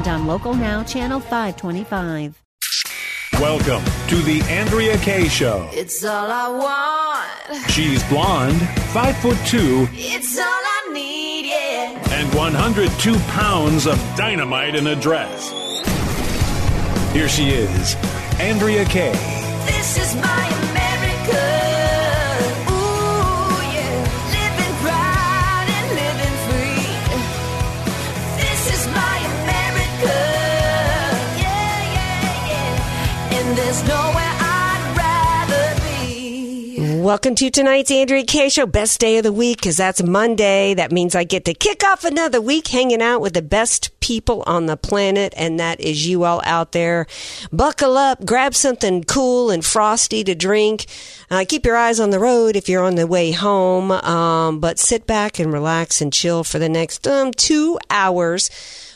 and on Local Now, Channel 525. Welcome to the Andrea Kaye Show. It's all I want. She's blonde, five foot two, It's all I need, yeah. and 102 pounds of dynamite in a dress. Here she is, Andrea Kaye. This is my Welcome to tonight's Andrea Kaye Show, best day of the week, because that's Monday. That means I get to kick off another week hanging out with the best people on the planet, and that is you all out there. Buckle up, grab something cool and frosty to drink. Uh, keep your eyes on the road if you're on the way home, um, but sit back and relax and chill for the next um, two hours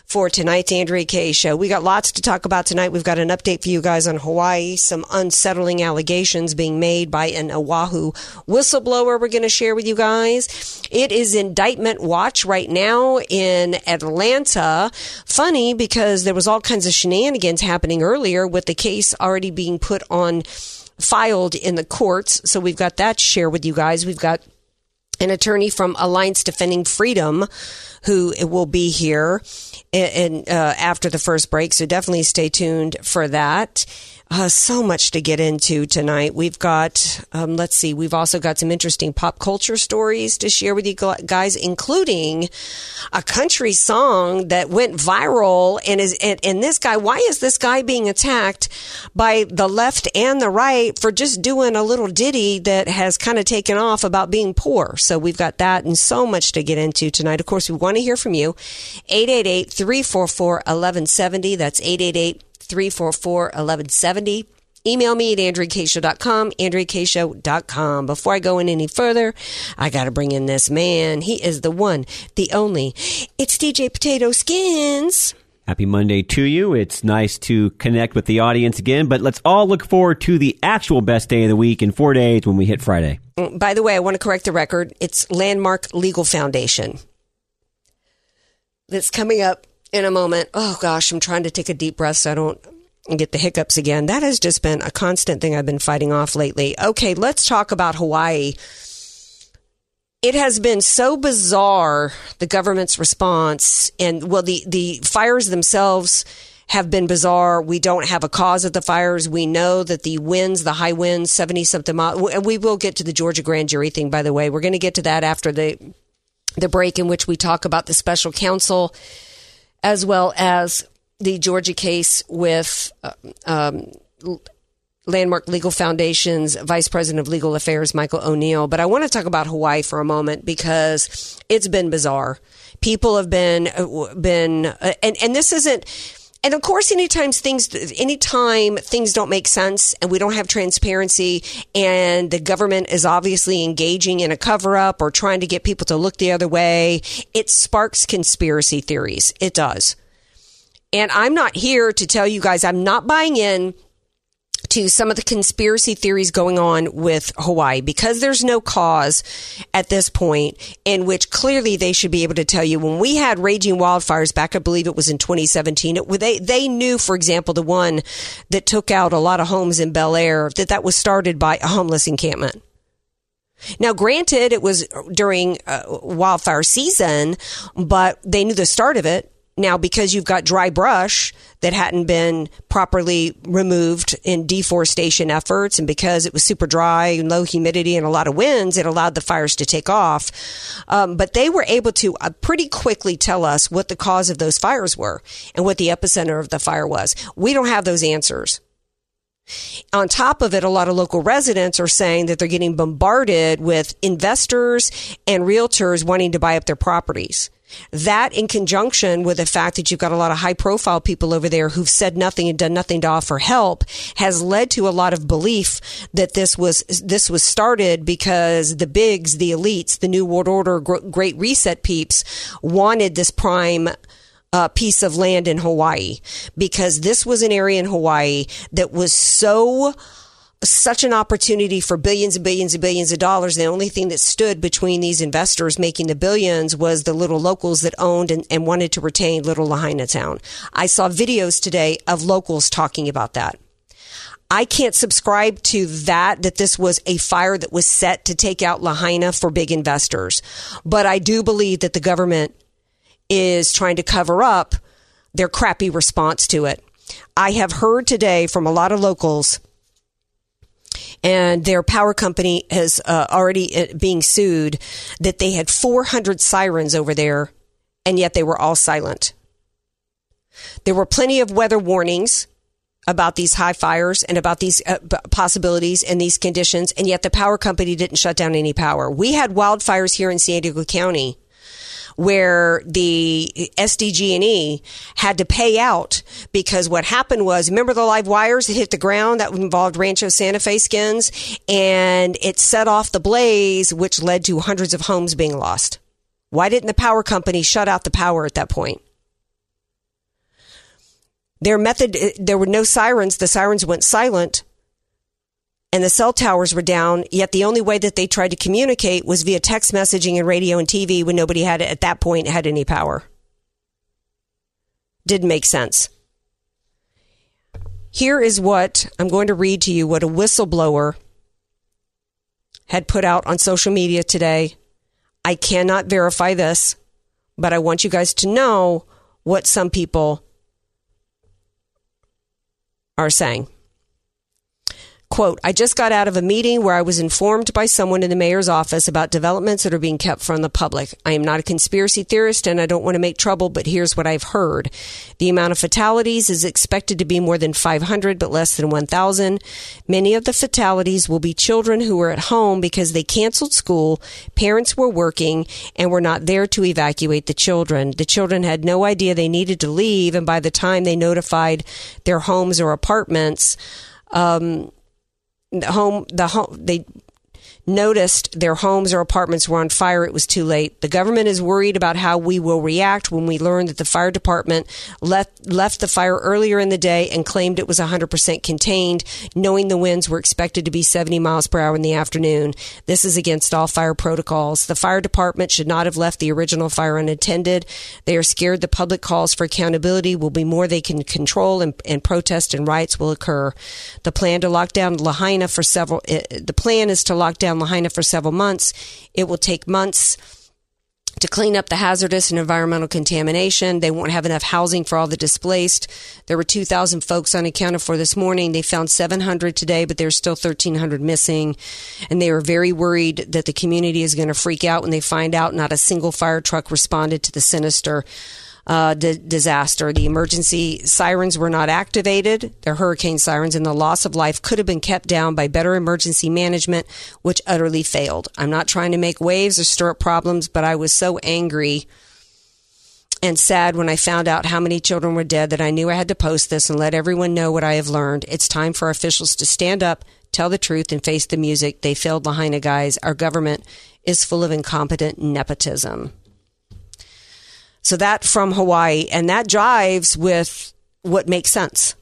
for tonight's Andrea Kaye show. We got lots to talk about tonight. We've got an update for you guys on Hawaii, some unsettling allegations being made by an Oahu whistleblower we're going to share with you guys. It is indictment watch right now in Atlanta. Funny because there was all kinds of shenanigans happening earlier with the case already being put on filed in the courts. So we've got that to share with you guys. We've got an attorney from Alliance Defending Freedom who will be here and uh, after the first break. So definitely stay tuned for that. Uh, so much to get into tonight. We've got, um, let's see, we've also got some interesting pop culture stories to share with you guys, including a country song that went viral. And is and, and this guy, why is this guy being attacked by the left and the right for just doing a little ditty that has kind of taken off about being poor? So we've got that and so much to get into tonight. Of course, we want to hear from you. 888 344 1170. That's 888 344 1170. Email me at andreakashow.com, andreakashow.com. Before I go in any further, I got to bring in this man. He is the one, the only. It's DJ Potato Skins. Happy Monday to you. It's nice to connect with the audience again, but let's all look forward to the actual best day of the week in four days when we hit Friday. Mm, by the way, I want to correct the record. It's Landmark Legal Foundation. That's coming up in a moment. Oh gosh, I'm trying to take a deep breath so I don't get the hiccups again. That has just been a constant thing I've been fighting off lately. Okay, let's talk about Hawaii. It has been so bizarre, the government's response, and well, the, the fires themselves have been bizarre. We don't have a cause of the fires. We know that the winds, the high winds, 70 something miles, and we will get to the Georgia grand jury thing, by the way. We're going to get to that after the, the break in which we talk about the special counsel as well as the Georgia case with uh, um, Landmark Legal Foundation's Vice President of Legal Affairs, Michael O'Neill. But I want to talk about Hawaii for a moment because it's been bizarre. People have been uh, been, uh, and and this isn't. And of course, anytime things, anytime things don't make sense and we don't have transparency and the government is obviously engaging in a cover up or trying to get people to look the other way, it sparks conspiracy theories. It does. And I'm not here to tell you guys I'm not buying in to some of the conspiracy theories going on with Hawaii because there's no cause at this point in which clearly they should be able to tell you when we had raging wildfires back, I believe it was in 2017. It, they they knew, for example, the one that took out a lot of homes in Bel Air that that was started by a homeless encampment. Now, granted, it was during uh, wildfire season, but they knew the start of it. Now, because you've got dry brush that hadn't been properly removed in deforestation efforts, and because it was super dry and low humidity and a lot of winds, it allowed the fires to take off. Um, but they were able to uh, pretty quickly tell us what the cause of those fires were and what the epicenter of the fire was. We don't have those answers. On top of it, a lot of local residents are saying that they're getting bombarded with investors and realtors wanting to buy up their properties. That in conjunction with the fact that you've got a lot of high profile people over there who've said nothing and done nothing to offer help has led to a lot of belief that this was this was started because the bigs, the elites, the new world order great reset peeps wanted this prime uh, piece of land in Hawaii because this was an area in Hawaii that was so such an opportunity for billions and billions and billions of dollars. The only thing that stood between these investors making the billions was the little locals that owned and, and wanted to retain Little Lahaina Town. I saw videos today of locals talking about that. I can't subscribe to that, that this was a fire that was set to take out Lahaina for big investors. But I do believe that the government is trying to cover up their crappy response to it. I have heard today from a lot of locals and their power company is uh, already uh, being sued that they had 400 sirens over there and yet they were all silent. There were plenty of weather warnings about these high fires and about these uh, possibilities and these conditions, and yet the power company didn't shut down any power. We had wildfires here in San Diego County where the SDG&E had to pay out because what happened was, remember the live wires that hit the ground that involved Rancho Santa Fe skins and it set off the blaze, which led to hundreds of homes being lost. Why didn't the power company shut out the power at that point? Their method, eh, there were no sirens. The sirens went silent and the cell towers were down, yet the only way that they tried to communicate was via text messaging and radio and TV when nobody had, at that point, had any power. Didn't make sense. Here is what I'm going to read to you what a whistleblower had put out on social media today. I cannot verify this, but I want you guys to know what some people are saying. Quote, I just got out of a meeting where I was informed by someone in the mayor's office about developments that are being kept from the public. I am not a conspiracy theorist and I don't want to make trouble, but here's what I've heard. The amount of fatalities is expected to be more than 500, but less than 1,000. Many of the fatalities will be children who were at home because they canceled school, parents were working, and were not there to evacuate the children. The children had no idea they needed to leave, and by the time they notified their homes or apartments, um, the home the home they noticed their homes or apartments were on fire, it was too late. The government is worried about how we will react when we learn that the fire department left, left the fire earlier in the day and claimed it was 100% contained, knowing the winds were expected to be 70 miles per hour in the afternoon. This is against all fire protocols. The fire department should not have left the original fire unattended. They are scared the public calls for accountability will be more they can control and, and protest and riots will occur. The plan to lock down Lahaina for several, the plan is to lock down Lahaina for several months. It will take months to clean up the hazardous and environmental contamination. They won't have enough housing for all the displaced. There were 2,000 folks unaccounted for this morning. They found 700 today, but there's still 1,300 missing. And they are very worried that the community is going to freak out when they find out not a single fire truck responded to the sinister uh, d- disaster. The emergency sirens were not activated, they're hurricane sirens, and the loss of life could have been kept down by better emergency management, which utterly failed. I'm not trying to make waves or stir up problems, but I was so angry and sad when I found out how many children were dead that I knew I had to post this and let everyone know what I have learned. It's time for officials to stand up, tell the truth, and face the music. They failed Lahaina guys. Our government is full of incompetent nepotism. So that from Hawaii, and that jives with what makes sense.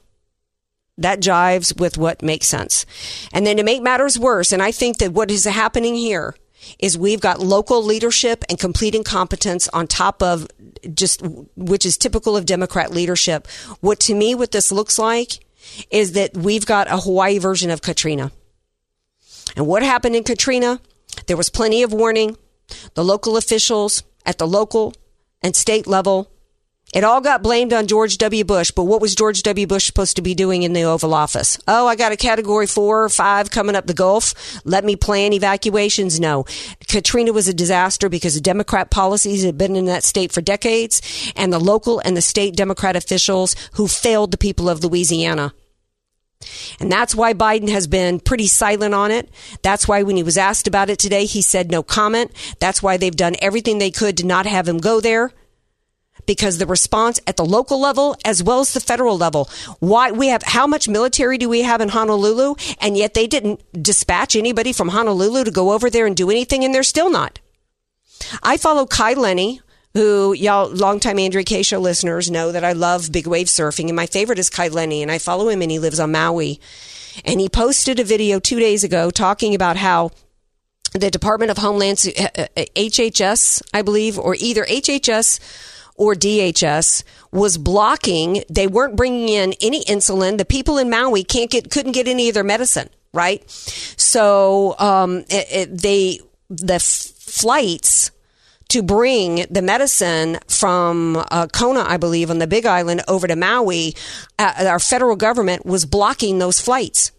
That jives with what makes sense. And then to make matters worse, and I think that what is happening here is we've got local leadership and complete incompetence on top of just, which is typical of Democrat leadership. What to me, what this looks like is that we've got a Hawaii version of Katrina. And what happened in Katrina? There was plenty of warning. The local officials at the local, and state level. It all got blamed on George W. Bush, but what was George W. Bush supposed to be doing in the Oval Office? Oh, I got a category four or five coming up the Gulf. Let me plan evacuations. No. Katrina was a disaster because of Democrat policies had been in that state for decades and the local and the state Democrat officials who failed the people of Louisiana. And that's why Biden has been pretty silent on it. That's why when he was asked about it today, he said no comment. That's why they've done everything they could to not have him go there because the response at the local level as well as the federal level why we have how much military do we have in Honolulu and yet they didn't dispatch anybody from Honolulu to go over there and do anything and they're still not I follow Kai Lenny who y'all longtime Andrea Kaye show listeners know that I love big wave surfing and my favorite is Kai Lenny and I follow him and he lives on Maui and he posted a video 2 days ago talking about how the Department of Homeland HHS uh, uh, uh, I believe or either HHS or DHS was blocking. They weren't bringing in any insulin. The people in Maui can't get, couldn't get any of their medicine, right? So, um, it, it, they, the f- flights to bring the medicine from uh, Kona, I believe, on the Big Island over to Maui, uh, our federal government was blocking those flights.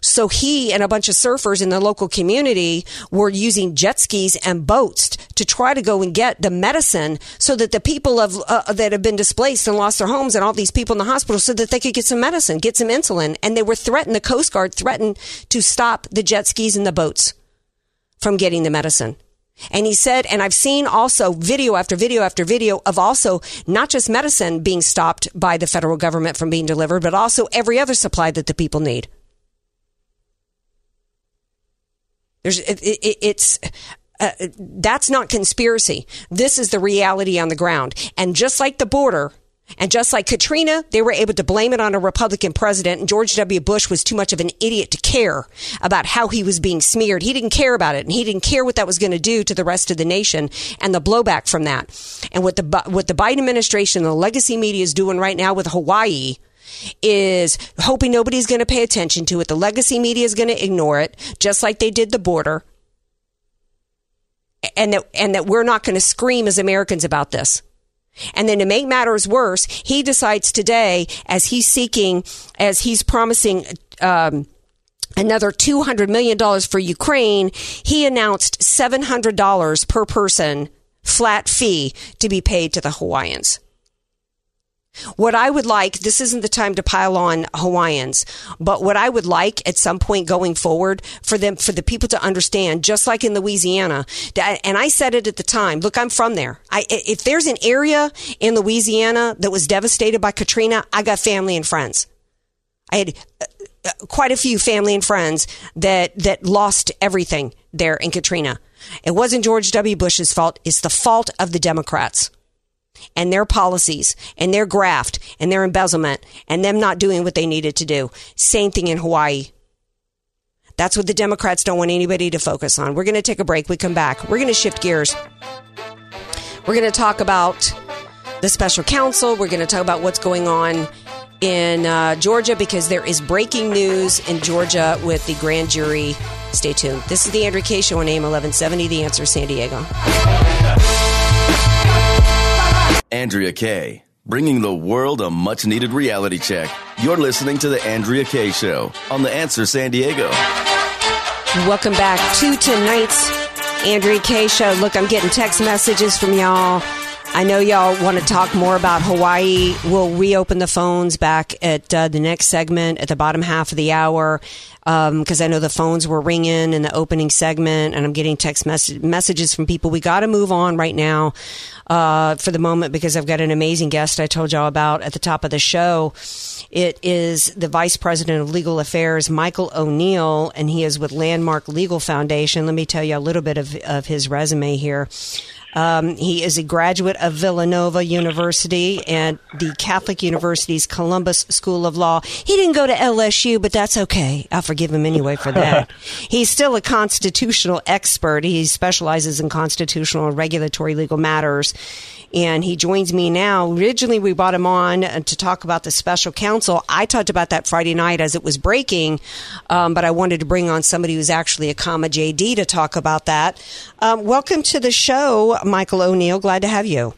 So he and a bunch of surfers in the local community were using jet skis and boats to try to go and get the medicine so that the people of uh, that have been displaced and lost their homes and all these people in the hospital so that they could get some medicine, get some insulin. And they were threatened, the Coast Guard threatened to stop the jet skis and the boats from getting the medicine. And he said, and I've seen also video after video after video of also not just medicine being stopped by the federal government from being delivered, but also every other supply that the people need. There's, it, it, it's, uh, that's not conspiracy. This is the reality on the ground. And just like the border, and just like Katrina, they were able to blame it on a Republican president, and George W. Bush was too much of an idiot to care about how he was being smeared. He didn't care about it, and he didn't care what that was going to do to the rest of the nation and the blowback from that. And what the what the Biden administration, and the legacy media is doing right now with Hawaii is hoping nobody's going to pay attention to it. The legacy media is going to ignore it, just like they did the border. And that, and that we're not going to scream as Americans about this. And then to make matters worse, he decides today, as he's seeking, as he's promising, um, another $200 million for Ukraine, he announced $700 per person flat fee to be paid to the Hawaiians. What I would like, this isn't the time to pile on Hawaiians, but what I would like at some point going forward for them, for the people to understand, just like in Louisiana, and I said it at the time, look, I'm from there. I, if there's an area in Louisiana that was devastated by Katrina, I got family and friends. I had uh, uh, quite a few family and friends that, that lost everything there in Katrina. It wasn't George W. Bush's fault. It's the fault of the Democrats and their policies and their graft and their embezzlement and them not doing what they needed to do. Same thing in Hawaii. That's what the Democrats don't want anybody to focus on. We're going to take a break. We come back. We're going to shift gears. We're going to talk about the special counsel. We're going to talk about what's going on in uh, Georgia because there is breaking news in Georgia with the grand jury. Stay tuned. This is the Andrea Kaye Show on AM 1170, The Answer San Diego. Andrea Kaye, bringing the world a much needed reality check. You're listening to The Andrea Kaye Show on The Answer San Diego. Welcome back to tonight's Andrea Kaye Show. Look, I'm getting text messages from y'all. I know y'all want to talk more about Hawaii. We'll reopen the phones back at uh, the next segment at the bottom half of the hour because um, I know the phones were ringing in the opening segment, and I'm getting text mes- messages from people. We got to move on right now uh, for the moment because I've got an amazing guest I told y'all about at the top of the show. It is the Vice President of Legal Affairs, Michael O'Neill, and he is with Landmark Legal Foundation. Let me tell you a little bit of, of his resume here. Um, he is a graduate of Villanova University and the Catholic University's Columbus School of Law. He didn't go to LSU, but that's okay. I'll forgive him anyway for that. He's still a constitutional expert. He specializes in constitutional and regulatory legal matters and he joins me now. Originally, we brought him on to talk about the special counsel. I talked about that Friday night as it was breaking, um, but I wanted to bring on somebody who's actually a comma JD to talk about that. Um, welcome to the show, Michael O'Neill. Glad to have you.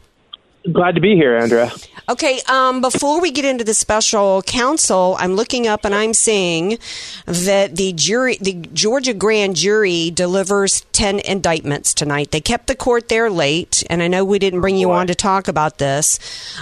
Glad to be here, Andrea. Okay, um, before we get into the special counsel, I'm looking up and I'm seeing that the jury, the Georgia grand jury, delivers ten indictments tonight. They kept the court there late, and I know we didn't bring you on to talk about this,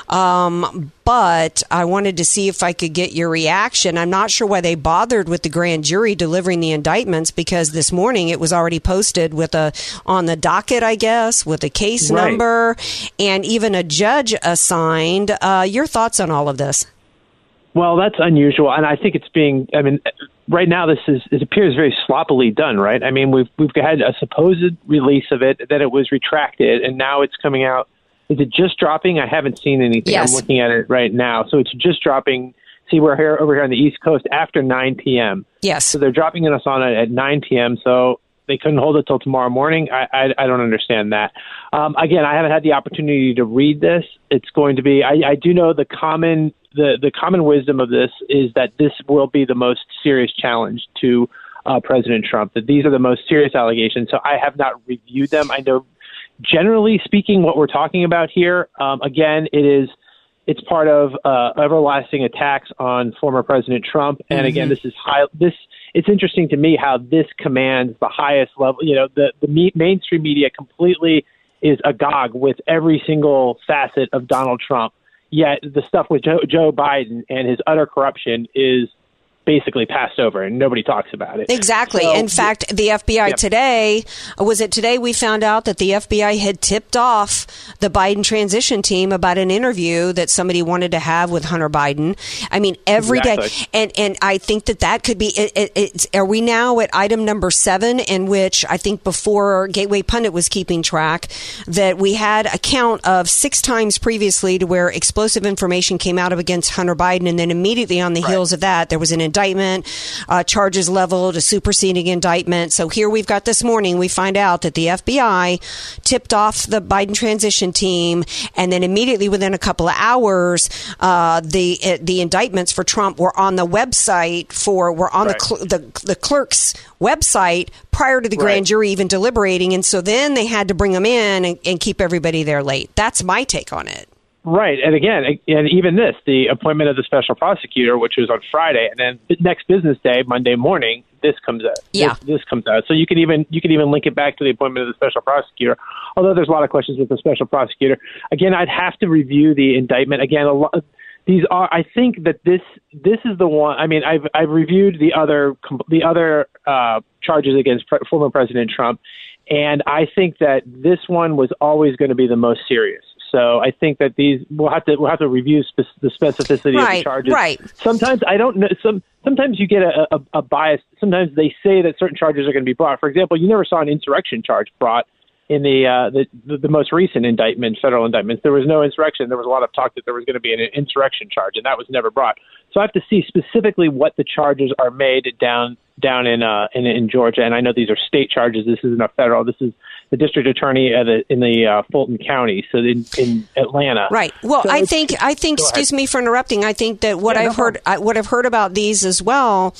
um, but I wanted to see if I could get your reaction. I'm not sure why they bothered with the grand jury delivering the indictments because this morning it was already posted with a on the docket, I guess, with a case Right. number and even a judge assigned. Uh, your thoughts on all of this? Well, that's unusual, and I think it's being. I mean, right now this is it appears very sloppily done. Right? I mean, we've we've had a supposed release of it, then it was retracted, and now it's coming out. Is it just dropping? I haven't seen anything. Yes. I'm looking at it right now, so it's just dropping. See, we're here over here on the East Coast after 9 p.m. Yes. So they're dropping us on it at 9 p.m. So they couldn't hold it till tomorrow morning. I I, I don't understand that. Um, again, I haven't had the opportunity to read this. It's going to be. I, I do know the common the the common wisdom of this is that this will be the most serious challenge to uh, President Trump. That these are the most serious allegations. So I have not reviewed them. I know generally speaking, what we're talking about here, um, again, it is it's part of uh, everlasting attacks on former President Trump. And again, this is high. This it's interesting to me how this commands the highest level. You know, the the me- mainstream media completely is agog with every single facet of Donald Trump. Yet the stuff with Joe, Joe Biden and his utter corruption is basically passed over, and nobody talks about it. Exactly. So- In fact, the FBI Yep. today was it today we found out that the FBI had tipped off the Biden transition team about an interview that somebody wanted to have with Hunter Biden. I mean, every day, Exactly. and and I think that that could be. It, it, it's, are we now at item number seven, in which I think before Gateway Pundit was keeping track that we had a count of six times previously to where explosive information came out of against Hunter Biden, and then immediately on the heels of that, there was an indictment, uh, charges leveled, a superseding indictment. So here we've got this morning, we find out that the FBI tipped off the Biden transition team, and then immediately within a couple of hours, uh, the uh, the indictments for Trump were on the website for were on Right. the, cl- the the clerk's website prior to the grand Right. jury even deliberating, and so then they had to bring them in and, and keep everybody there late. That's my take on it. Right, and again, and even this, the appointment of the special prosecutor, which was on Friday, and then the next business day, Monday morning, this comes out. Yeah. this, this comes out. So you can even you can even link it back to the appointment of the special prosecutor. Although there's a lot of questions with the special prosecutor. Again, I'd have to review the indictment. Again, a lot. These are. I think that this this is the one. I mean, I've I've reviewed the other the other uh, charges against pre- former President Trump, and I think that this one was always going to be the most serious. So I think that these we'll have to we'll have to review spe- the specificity of the charges. right. Sometimes I don't know. Some sometimes you get a, a, a bias. Sometimes they say that certain charges are going to be brought. For example, you never saw an insurrection charge brought in the, uh, the the the most recent indictment, federal indictments. There was no insurrection. There was a lot of talk that there was going to be an insurrection charge, and that was never brought. So I have to see specifically what the charges are made down down in uh in, in Georgia. And I know these are state charges. This isn't a federal. This is the district attorney at the, in the uh, Fulton County, so in, in Atlanta. Right. Well, So I think I think. Excuse me for interrupting. I think that what Yeah, I've heard, I, what I've heard about these as well,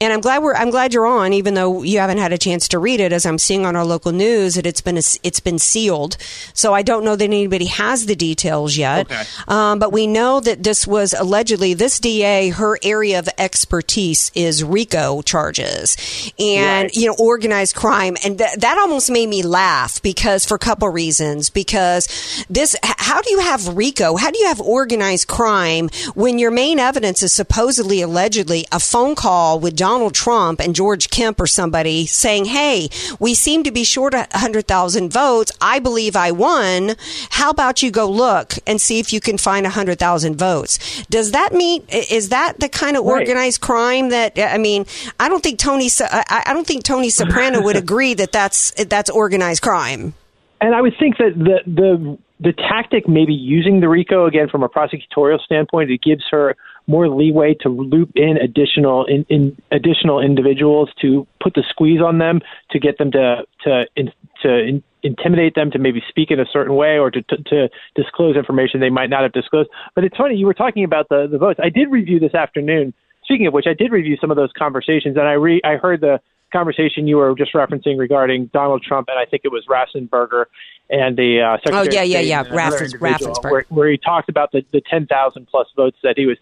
and I'm glad we're I'm glad you're on, even though you haven't had a chance to read it. As I'm seeing on our local news, that it's been a, it's been sealed, so I don't know that anybody has the details yet. Okay. Um, but we know that this was allegedly this DA. Her area of expertise is RICO charges, and Right. you know organized crime, and th- that almost made me laugh because for a couple reasons. Because this, how do you have RICO? How do you have organized crime when your main evidence is supposedly, allegedly, a phone call with Donald Trump and George Kemp or somebody saying, "Hey, we seem to be short a hundred thousand votes. I believe I won. How about you go look and see if you can find a hundred thousand votes?" Does that mean is that the kind of Right. organized crime that I mean? I don't think Tony. I don't think Tony Soprano would agree that that's that's organized crime. And I would think that the the the tactic, maybe using the RICO again from a prosecutorial standpoint, it gives her more leeway to loop in additional in, in additional individuals to put the squeeze on them to get them to to in, to in, intimidate them to maybe speak in a certain way or to, to to disclose information they might not have disclosed. But it's funny you were talking about the the votes. I did review this afternoon. Speaking of which, I did review some of those conversations, and I re I heard the conversation you were just referencing regarding Donald Trump, and I think it was Raffensperger and the uh, Secretary Oh, yeah, yeah, yeah, Raffens- Raffensperger. where, where he talked about the, the 10,000 plus votes that he was.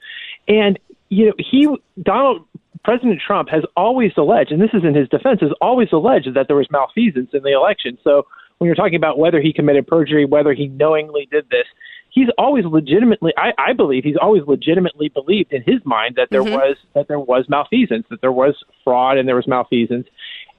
And, you know, he, Donald, President Trump has always alleged, and this is in his defense, has always alleged that there was malfeasance in the election. So when you're talking about whether he committed perjury, whether he knowingly did this, he's always legitimately. I, I believe he's always legitimately believed in his mind that there Mm-hmm. was that there was malfeasance, that there was fraud, and there was malfeasance.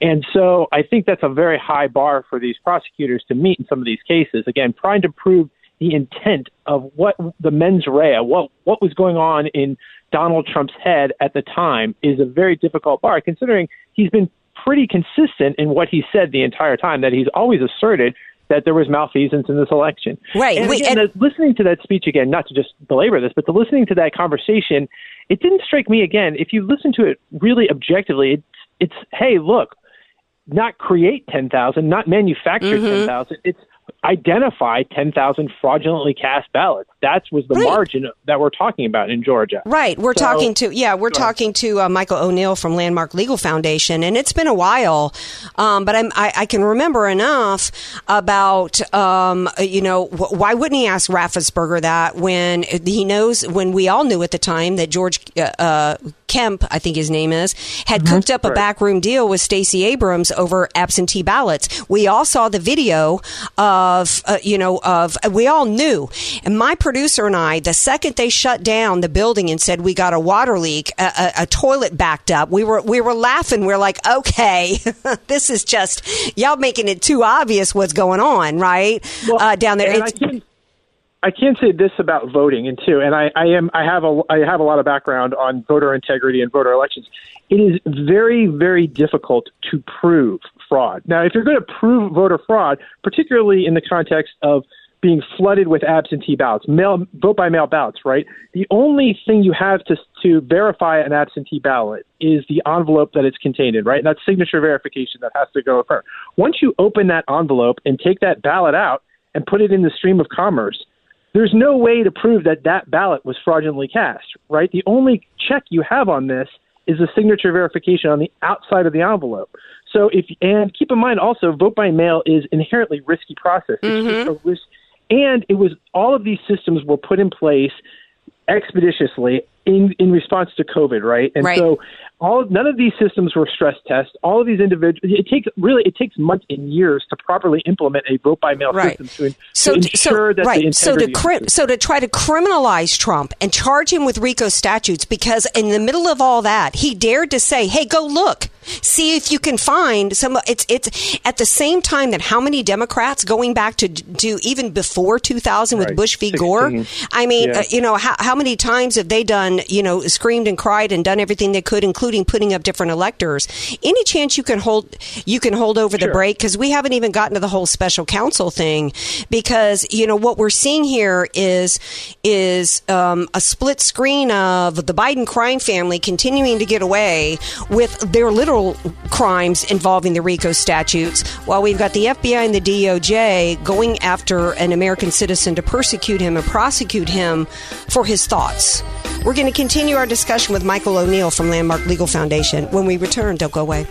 And so I think that's a very high bar for these prosecutors to meet in some of these cases. Again, trying to prove the intent of what the mens rea, what what was going on in Donald Trump's head at the time, is a very difficult bar, considering he's been pretty consistent in what he said the entire time. That he's always asserted that there was malfeasance in this election. Right. And We- again, and- the- listening to that speech again, not to just belabor this, but to listening to that conversation, it didn't strike me again. If you listen to it really objectively, it's it's hey, look, not create 10,000, not manufacture Mm-hmm. 10,000. It's identify 10,000 fraudulently cast ballots. That was the Right. margin that we're talking about in Georgia. Right. We're So- talking to, yeah, we're talking to uh, Michael O'Neill from Landmark Legal Foundation, and it's been a while, um, but I'm, I, I can remember enough about, um, you know, wh- why wouldn't he ask Raffensperger that when he knows, when we all knew at the time that George uh, uh, Kemp, I think his name is, had cooked up a backroom deal with Stacey Abrams over absentee ballots. We all saw the video of, uh, you know, of, we all knew. And my producer and I, the second they shut down the building and said we got a water leak, a, a, a toilet backed up, we were, we were laughing. We're like, okay, this is just, y'all making it too obvious what's going on, right? Well, uh, down there. I can I can say this about voting, and too, and I, I am I have a I have a lot of background on voter integrity and voter elections. It is very very difficult to prove fraud. Now, if you're going to prove voter fraud, particularly in the context of being flooded with absentee ballots, mail vote by mail ballots, right? The only thing you have to to verify an absentee ballot is the envelope that it's contained in, right? And that's signature verification that has to go occur. Once you open that envelope and take that ballot out and put it in the stream of commerce, there's no way to prove that that ballot was fraudulently cast, right? The only check you have on this is the signature verification on the outside of the envelope. So if and keep in mind also, vote by mail is inherently risky process. It's mm-hmm. just a risk, and it was all of these systems were put in place expeditiously in in response to COVID, right? And Right. so all none of these systems were stress tests. All of these individuals, it takes really it takes months and years to properly implement a vote by mail Right. system to, so, to so ensure that the right. So to the cri- so to try to criminalize Trump and charge him with RICO statutes because in the middle of all that he dared to say, "Hey, go look, see if you can find some." It's it's at the same time that how many Democrats going back to to even before 2000 with Right. Bush v. Gore. I mean, Yeah. uh, you know how how many times have they done you know screamed and cried and done everything they could, including putting up different electors. Any chance you can hold you can hold over the break because we haven't even gotten to the whole special counsel thing because you know what we're seeing here is is um, a split screen of the Biden crime family continuing to get away with their literal crimes involving the RICO statutes, while we've got the FBI and the DOJ going after an American citizen to persecute him and prosecute him for his thoughts. We're going to continue our discussion with Michael O'Neill from Landmark Legal Foundation. When we return, don't go away.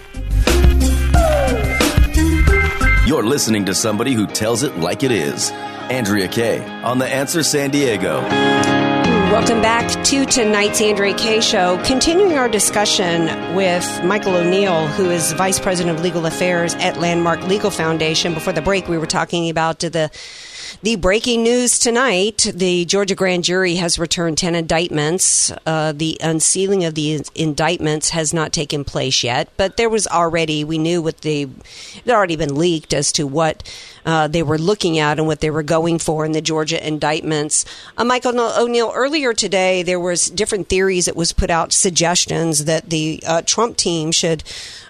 You're listening to somebody who tells it like it is. Andrea Kaye on The Answer San Diego. Welcome back to tonight's Andrea Kaye show. Continuing our discussion with Michael O'Neill, who is Vice President of Legal Affairs at Landmark Legal Foundation. Before the break, we were talking about the the breaking news tonight. The Georgia grand jury has returned 10 indictments. Uh, the unsealing of the indictments has not taken place yet, but there was already, we knew what the, it had already been leaked as to what uh, they were looking at and what they were going for in the Georgia indictments. Uh, Michael O'Neill, earlier today, there was different theories that was put out, suggestions that the uh, Trump team should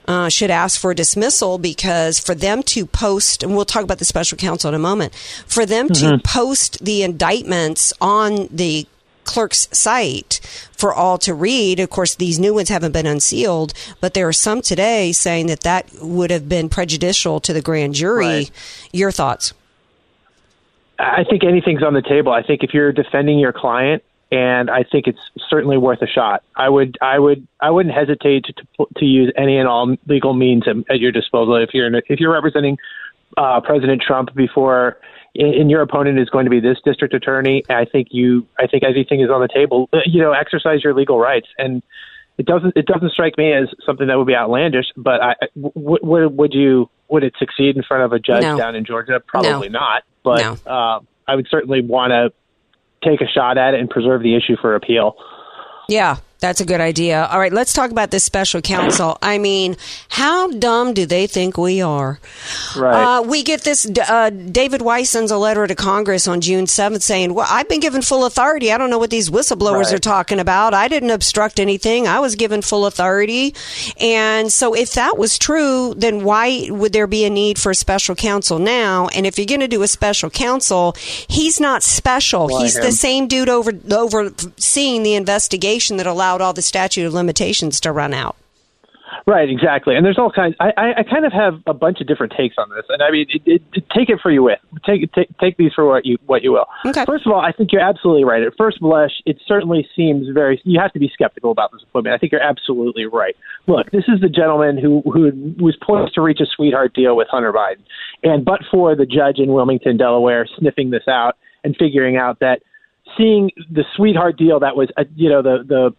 uh, should ask for dismissal because for them to post, and we'll talk about the special counsel in a moment, for them to post the indictments on the clerk's site for all to read. Of course, these new ones haven't been unsealed, but there are some today saying that that would have been prejudicial to the grand jury. Right. Your thoughts? I think anything's on the table. I think if you're defending your client, and I think it's certainly worth a shot. I would, I would, I wouldn't hesitate to to, to use any and all legal means at, at your disposal if you're if you're representing uh, President Trump before. And your opponent is going to be this district attorney. I think you. I think everything is on the table. Uh, You know, exercise your legal rights, and it doesn't. It doesn't strike me as something that would be outlandish. But I, w- w- would you? Would it succeed in front of a judge No. down in Georgia? Probably not. But No. uh, I would certainly want to take a shot at it and preserve the issue for appeal. Yeah, that's a good idea. All right, let's talk about this special counsel. I mean, how dumb do they think we are? Right. Uh, we get this. Uh, David Weiss sends a letter to Congress on June 7th saying, Well, I've been given full authority. I don't know what these whistleblowers Right. are talking about. I didn't obstruct anything. I was given full authority. And so, if that was true, then why would there be a need for a special counsel now? And if you're going to do a special counsel, he's not special. He's the same dude over overseeing the investigation that allowed all the statute of limitations to run out. Right, exactly. And there's all kinds. I, I, kind of have a bunch of different takes on this, and I mean, it, it, it- take it for you with. Take, take take these for what you what you will. Okay. First of all, I think you're absolutely right. At first blush, it certainly seems very. You have to be skeptical about this appointment. I think you're absolutely right. Look, this is the gentleman who who was poised to reach a sweetheart deal with Hunter Biden, and but for the judge in Wilmington, Delaware, sniffing this out and figuring out that seeing the sweetheart deal that was, uh, you know, the the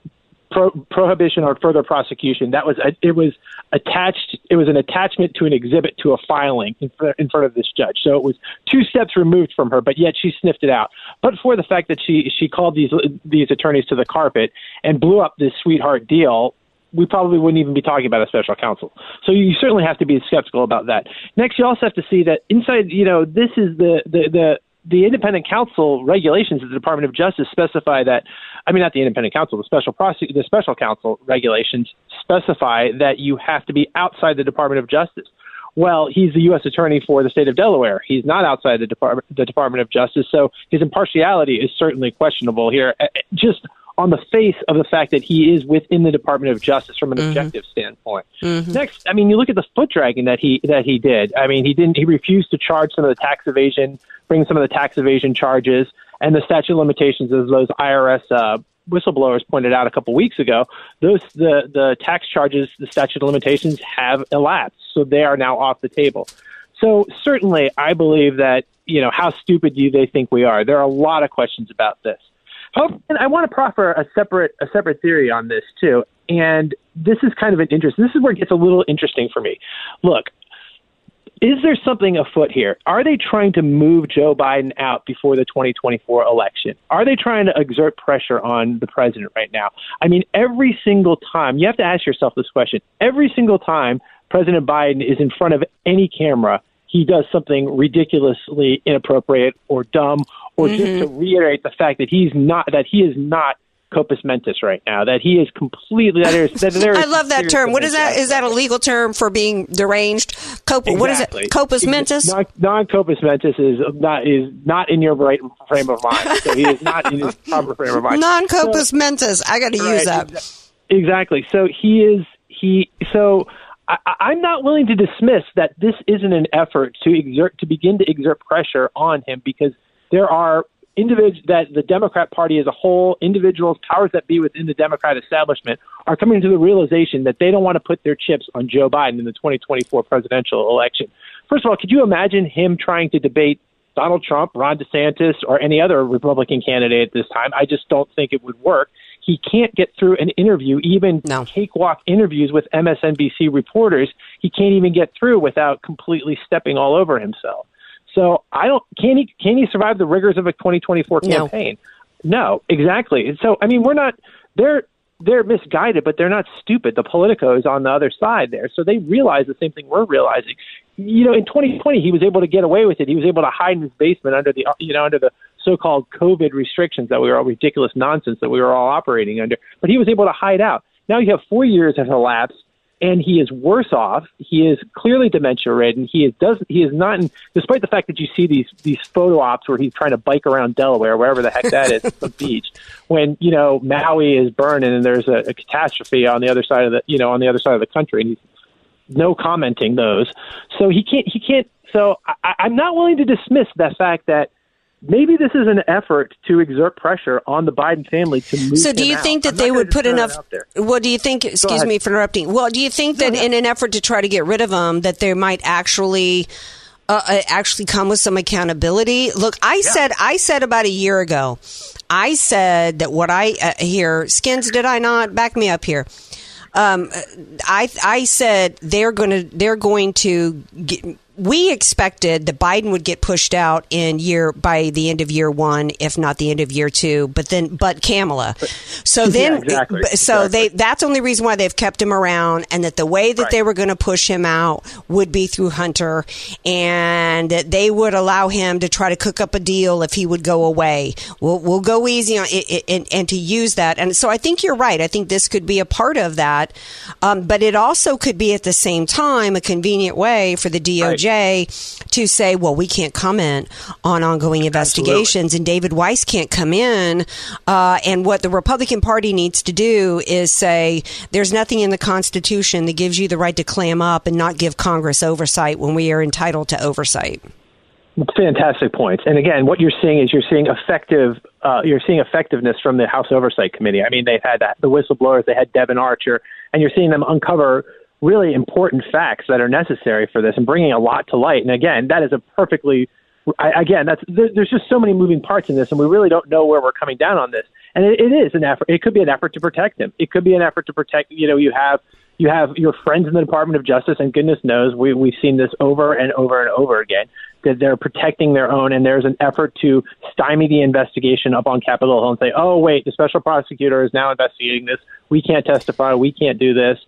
pro- prohibition or further prosecution. That was it was attached. It was an attachment to an exhibit to a filing in, fr- in front of this judge. So it was two steps removed from her, but yet she sniffed it out. But for the fact that she she called these these attorneys to the carpet and blew up this sweetheart deal. We probably wouldn't even be talking about a special counsel. So you certainly have to be skeptical about that. Next, you also have to see that inside, you know, this is the the the the independent counsel regulations of the Department of Justice specify that, I mean, not the independent counsel, the special prosec- the special counsel regulations specify that you have to be outside the Department of Justice. Well, he's the U.S. attorney for the state of Delaware. He's not outside the Department, the Department of Justice, so his impartiality is certainly questionable here. Uh, Just on the face of the fact that he is within the Department of Justice from an mm-hmm. objective standpoint. Mm-hmm. Next, I mean, you look at the foot dragging that he that he did. I mean, he didn't. He refused to charge some of the tax evasion, bring some of the tax evasion charges, and the statute of limitations, as those IRS uh, whistleblowers pointed out a couple weeks ago. Those the the tax charges, the statute of limitations have elapsed, so they are now off the table. So certainly, I believe that you know how stupid do they think we are? There are a lot of questions about this. And I want to proffer a separate a separate theory on this too. And this is kind of an interest. This is where it gets a little interesting for me. Look, is there something afoot here? Are they trying to move Joe Biden out before the 2024 election? Are they trying to exert pressure on the president right now? I mean, every single time, you have to ask yourself this question. Every single time President Biden is in front of any camera, he does something ridiculously inappropriate or dumb or just mm-hmm. to reiterate the fact that he's not that he is not Copus mentis right now. That he is completely. That there's, that there is I love that term. What is that a legal term for being deranged? Cop- What is it? Copus mentis? Non, non-Copus mentis is not is not in your right frame of mind. So he is not in his proper frame of mind. Non copus mentis. I got to use that. exa- Exactly. So he is he. So I, I- I'm not willing to dismiss that this isn't an effort to exert to begin to exert pressure on him because there are individuals that the Democrat Party as a whole, individuals, powers that be within the Democrat establishment, are coming to the realization that they don't want to put their chips on Joe Biden in the 2024 presidential election. First of all, could you imagine him trying to debate Donald Trump, Ron DeSantis, or any other Republican candidate at this time? I just don't think it would work. He can't get through an interview, even No. cakewalk interviews with MSNBC reporters. He can't even get through without completely stepping all over himself. So I don't. Can he? Can he survive the rigors of a 2024 No. campaign? No, exactly. And So I mean, we're not. They're they're misguided, but they're not stupid. The Politico is on the other side there, so they realize the same thing we're realizing. You know, in 2020, he was able to get away with it. He was able to hide in his basement under the you know under the so-called COVID restrictions that we were all ridiculous nonsense that we were all operating under. But he was able to hide out. Now you have four years have elapsed and he is worse off. He is clearly dementia ridden. He is does he is not, in, despite the fact that you see these these photo ops where he's trying to bike around Delaware, wherever the heck that is, some beach, when you know Maui is burning and there's a, a catastrophe on the other side of the you know on the other side of the country, and he's no commenting those. So he can't he can't. So I, I'm not willing to dismiss the fact that. Maybe this is an effort to exert pressure on the Biden family to move. So, do you out. think that I'm they would put enough? out. Well, do you think? Excuse me for interrupting. Well, do you think that in an effort to try to get rid of them, that there might actually uh, uh, actually come with some accountability? Look, I said I said about a year ago, I said that what I uh, hear skins. Did I not back me up here? Um, I I said they're going to they're going to get, we expected that Biden would get pushed out in year by the end of year one, if not the end of year two. But then, but Kamala. So then, Yeah, exactly, so exactly. they that's the only reason why they've kept him around, and that the way that they were going to push him out would be through Hunter, and that they would allow him to try to cook up a deal if he would go away. We'll we'll go easy on it, and, and to use that. And so I think you're right. I think this could be a part of that, um, but it also could be at the same time a convenient way for the DOJ to say, well, we can't comment on ongoing investigations, and David Weiss can't come in. Uh, and what the Republican Party needs to do is say, there's nothing in the Constitution that gives you the right to clam up and not give Congress oversight when we are entitled to oversight. Fantastic points. And again, what you're seeing is you're seeing effective, uh, you're seeing effectiveness from the House Oversight Committee. I mean, they've had the whistleblowers, they had Devon Archer, and you're seeing them uncover really important facts that are necessary for this and bringing a lot to light. And again, that is a perfectly, I, again, that's there, there's just so many moving parts in this, and we really don't know where we're coming down on this. And it, it is an effort. It could be an effort to protect him. It could be an effort to protect. You know, you have you have your friends in the Department of Justice, and goodness knows we we've seen this over and over and over again that they're protecting their own, and there's an effort to stymie the investigation up on Capitol Hill and say, oh wait, the special prosecutor is now investigating this. We can't testify. We can't do this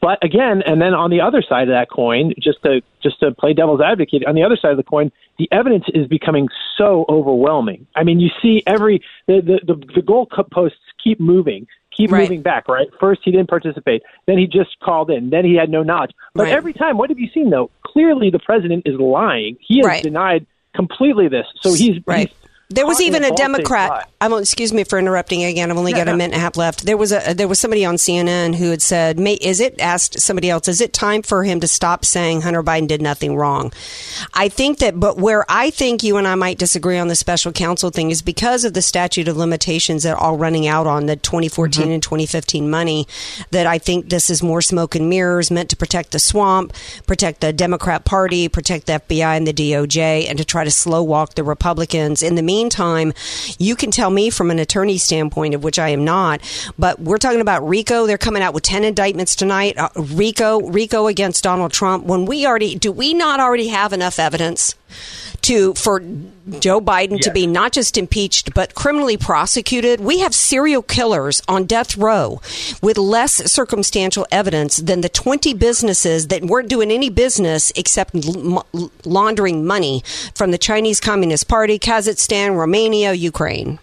but again, and then on the other side of that coin, just to just to play devil's advocate, on the other side of the coin, the evidence is becoming so overwhelming. I mean, you see every the the the, the goal posts keep moving, keep Right. moving back. Right, first he didn't participate, then he just called in, then he had no knowledge. But Right. every time, what have you seen though? Clearly, the president is lying. He has Right. denied completely this. So he's Right. he's There was even a. Democrat. I'm excuse me for interrupting again. I've only got a no. minute and a half left. There was a there was somebody on CNN who had said, "May is it asked somebody else? Is it time for him to stop saying Hunter Biden did nothing wrong?" I think that, but where I think you and I might disagree on the special counsel thing is because of the statute of limitations that are all running out on the 2014 Mm-hmm. and 2015 money. That I think this is more smoke and mirrors meant to protect the swamp, protect the Democrat Party, protect the FBI and the DOJ, and to try to slow walk the Republicans. In the meantime, you can tell me from an attorney standpoint, of which I am not, but we're talking about RICO. They're coming out with 10 indictments tonight. Uh, RICO, RICO against Donald Trump. When we already, do we not already have enough evidence? To for Joe Biden to be not just impeached but criminally prosecuted, we have serial killers on death row with less circumstantial evidence than the 20 businesses that weren't doing any business except l- laundering money from the Chinese Communist Party, Kazakhstan, Romania, Ukraine.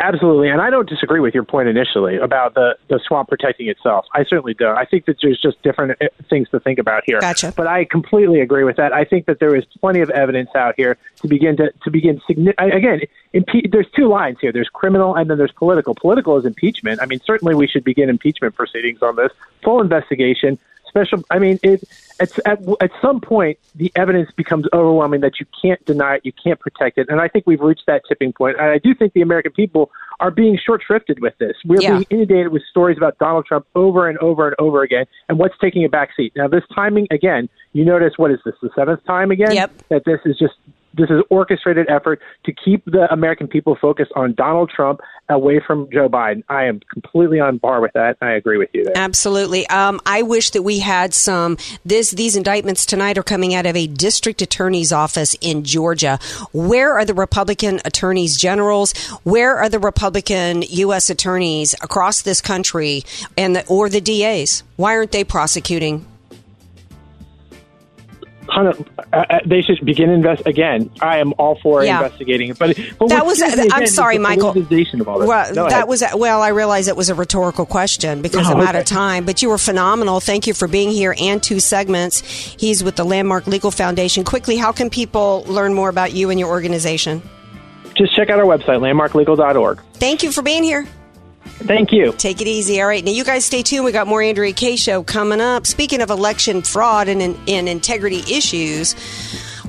Absolutely, and I don't disagree with your point initially about the the swamp protecting itself. I certainly don't. I think that there's just different uh, things to think about here. Gotcha. But I completely agree with that. I think that there is plenty of evidence out here to begin to to begin signi- again. Impe- there's two lines here. There's criminal and then there's political. Political is impeachment. I mean, certainly we should begin impeachment proceedings on this. Full investigation. Special. I mean, it. It's at at some point the evidence becomes overwhelming that you can't deny it, you can't protect it, and I think we've reached that tipping point. And I do think the American people are being short shrifted with this. We're Yeah. being inundated with stories about Donald Trump over and over and over again, and what's taking a back seat. Now, this timing again, you notice what is this the seventh time again Yep. that this is just this is orchestrated effort to keep the American people focused on Donald Trump away from Joe Biden. I am completely on par with that. I agree with you there. Absolutely. Um, I wish that we had some. This these indictments tonight are coming out of a district attorney's office in Georgia. Where are the Republican attorneys generals? Where are the Republican U.S. attorneys across this country and the, or the DAs? Why aren't they prosecuting? Uh, uh, they should begin invest again. I am all for Yeah. investigating it, but, but That was. I'm again sorry, Michael. politicization of all this. Well, Go that was. Well, I realize it was a rhetorical question because Oh, I'm out of time. But you were phenomenal. Thank you for being here and two segments. He's with the Landmark Legal Foundation. Quickly, how can people learn more about you and your organization? Just check out our website, landmarklegal.org. Thank you for being here. Thank you. Take it easy. All right. Now, you guys stay tuned. We got more Andrea Kaye Show coming up. Speaking of election fraud and, and integrity issues,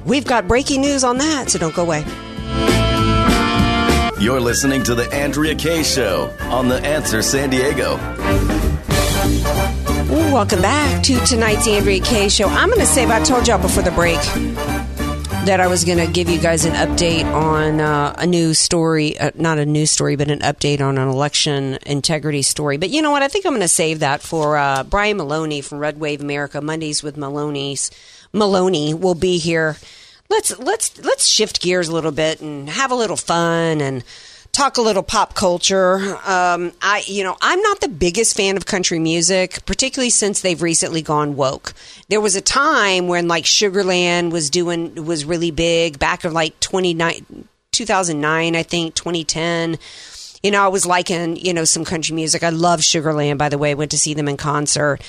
we've got breaking news on that, so don't go away. You're listening to The Andrea Kaye Show on The Answer San Diego. Ooh, welcome back to tonight's Andrea Kaye Show. I'm going to say, I told y'all before the break, that I was going to give you guys an update on uh, a new story, uh, not a new story, but an update on an election integrity story. But you know what? I think I'm going to save that for uh, Brian Maloney from Red Wave America. Mondays with Maloney's Maloney will be here. Let's let's let's shift gears a little bit and have a little fun and talk a little pop culture. Um, I, you know, I'm not the biggest fan of country music, particularly since they've recently gone woke. There was a time when like Sugarland was doing was really big back in like 29, 2009, I think 2010. You know, I was liking you know some country music. I love Sugarland, by the way. Went to see them in concert.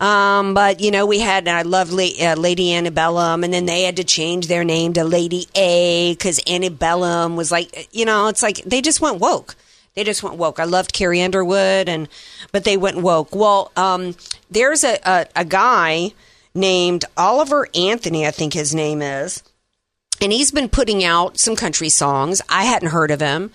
Um, but you know, we had I love La- uh, Lady Antebellum, and then they had to change their name to Lady A because Antebellum was like, you know, it's like they just went woke. They just went woke. I loved Carrie Underwood, and but they went woke. Well, um, there's a, a a guy named Oliver Anthony, I think his name is, and he's been putting out some country songs. I hadn't heard of him.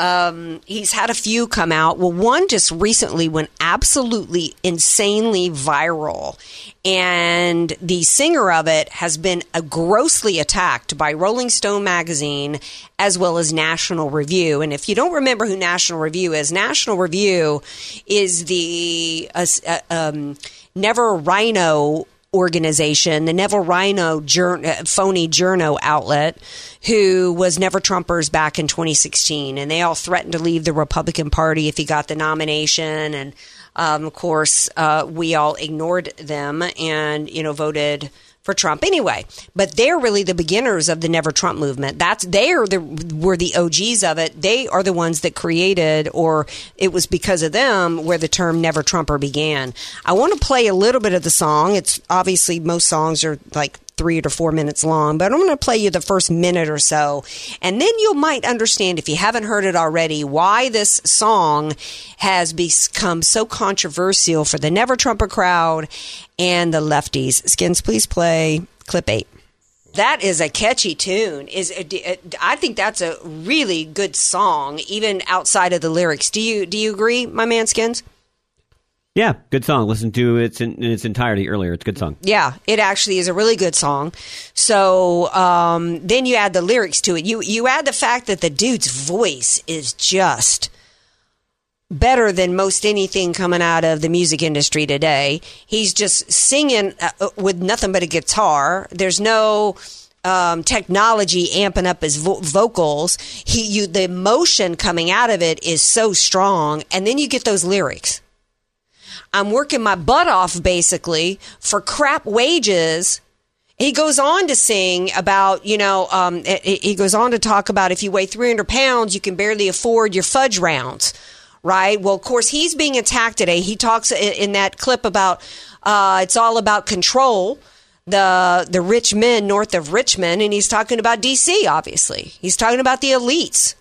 Um, he's had a few come out. Well, one just recently went absolutely insanely viral. And the singer of it has been grossly attacked by Rolling Stone magazine as well as National Review. And if you don't remember who National Review is, National Review is the uh, uh, um, Never RINO organization, the Neville RINO uh, phony journo outlet, who was Never Trumpers back in 2016. And they all threatened to leave the Republican Party if he got the nomination. And um, of course, uh, we all ignored them and, you know, voted for Trump anyway. But they're really the beginners of the Never Trump movement. That's they are the were the OGs of it. They are the ones that created, or it was because of them where the term Never Trumper began. I want to play a little bit of the song. It's obviously most songs are like three to four minutes long, but I'm going to play you the first minute or so. And then you might understand, if you haven't heard it already, why this song has become so controversial for the Never Trumper crowd and the lefties. Skins, please play clip eight. That is a catchy tune. Is I think that's a really good song, even outside of the lyrics. Do you do you agree, my man Skins? Yeah, good song. Listen to it in, its entirety earlier. It's a good song. Yeah, it actually is a really good song. So um, then you add the lyrics to it. You you add the fact that the dude's voice is just better than most anything coming out of the music industry today. He's just singing uh, with nothing but a guitar. There's no um, technology amping up his vo- vocals. He, you, the emotion coming out of it is so strong, and then you get those lyrics. I'm working my butt off basically for crap wages. He goes on to sing about, you know, um, he goes on to talk about if you weigh 300 pounds, you can barely afford your fudge rounds, right? Well, of course, he's being attacked today. He talks in that clip about uh, it's all about control the the rich men north of Richmond, and he's talking about D.C. Obviously, he's talking about the elites,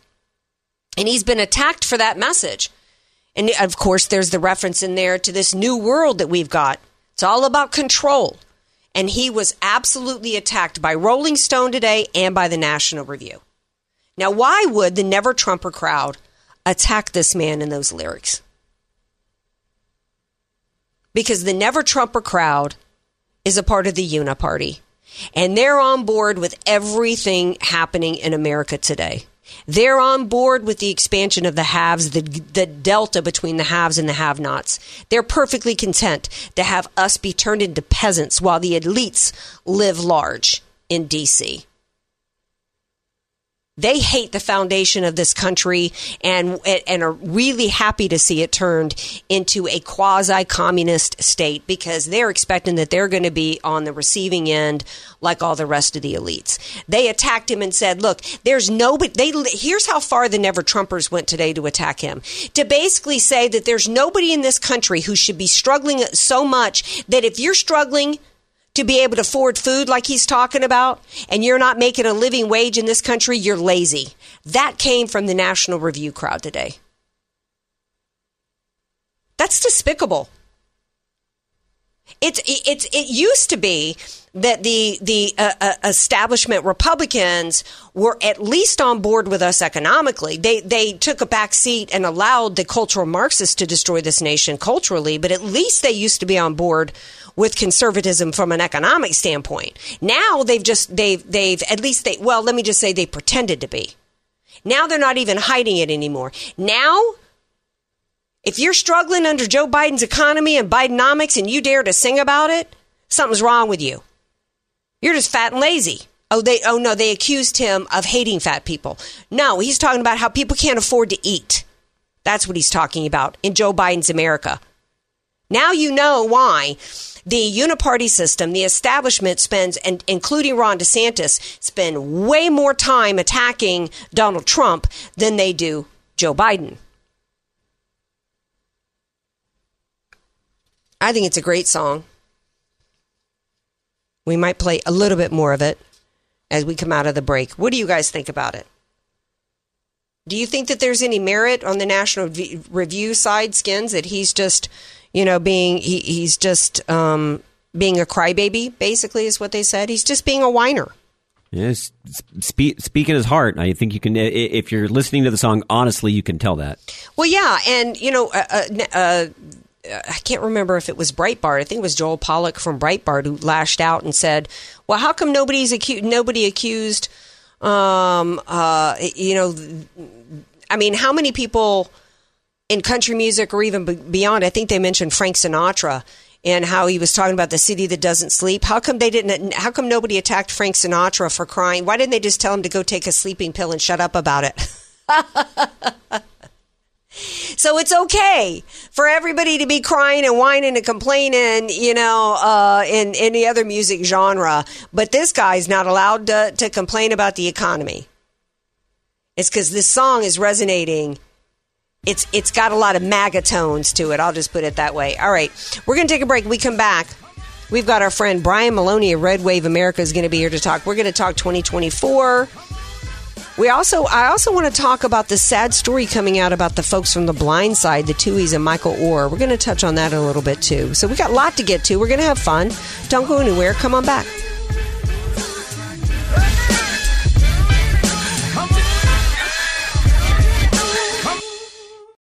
and he's been attacked for that message. And of course, there's the reference in there to this new world that we've got. It's all about control. And he was absolutely attacked by Rolling Stone today and by the National Review. Now, why would the Never Trumper crowd attack this man in those lyrics? Because the Never Trumper crowd is a part of the Uniparty. And they're on board with everything happening in America today. They're on board with the expansion of the haves, the, the delta between the haves and the have nots. They're perfectly content to have us be turned into peasants while the elites live large in D.C. They hate the foundation of this country and and are really happy to see it turned into a quasi communist state because they're expecting that they're going to be on the receiving end like all the rest of the elites. They attacked him and said, "Look, there's nobody they here's how far the never Trumpers went today to attack him. To basically say that there's nobody in this country who should be struggling so much that if you're struggling to be able to afford food like he's talking about and you're not making a living wage in this country, you're lazy. That came from the National Review crowd today. That's despicable. It's it's it used to be that the the uh, uh, establishment Republicans were at least on board with us economically. They they took a back seat and allowed the cultural Marxists to destroy this nation culturally, but at least they used to be on board with conservatism from an economic standpoint. Now they've just they've they've at least they well, let me just say they pretended to be. Now they're not even hiding it anymore. Now if you're struggling under Joe Biden's economy and Bidenomics and you dare to sing about it, something's wrong with you. You're just fat and lazy. Oh, they oh no, they accused him of hating fat people. No, he's talking about how people can't afford to eat. That's what he's talking about in Joe Biden's America. Now you know why the uniparty system, the establishment spends, and including Ron DeSantis, spend way more time attacking Donald Trump than they do Joe Biden. I think it's a great song. We might play a little bit more of it as we come out of the break. What do you guys think about it? Do you think that there's any merit on the National Review side, Skins, that he's just, you know, being he, he's just um, being a crybaby? Basically, is what they said. He's just being a whiner. Yes, speak, speak in his heart. I think you can, if you're listening to the song honestly, you can tell that. Well, yeah, and you know, uh, uh, uh, I can't remember if it was Breitbart. I think it was Joel Pollak from Breitbart who lashed out and said, "Well, how come nobody's accused? Nobody accused? Um, uh, you know, I mean, how many people in country music or even beyond? I think they mentioned Frank Sinatra." And how he was talking about the city that doesn't sleep. How come they didn't? How come nobody attacked Frank Sinatra for crying? Why didn't they just tell him to go take a sleeping pill and shut up about it? So it's okay for everybody to be crying and whining and complaining, you know, uh, in any other music genre. But this guy's not allowed to, to complain about the economy. It's because this song is resonating. It's it's got a lot of MAGA tones to it. I'll just put it that way. All right, we're gonna take a break. We come back. We've got our friend Brian Maloney of Red Wave America is going to be here to talk. We're going to talk 2024. We also, I also want to talk about the sad story coming out about the folks from the Blind Side, the Tuohys and Michael Oher. We're going to touch on that a little bit too. So we got a lot to get to. We're going to have fun. Don't go anywhere. Come on back.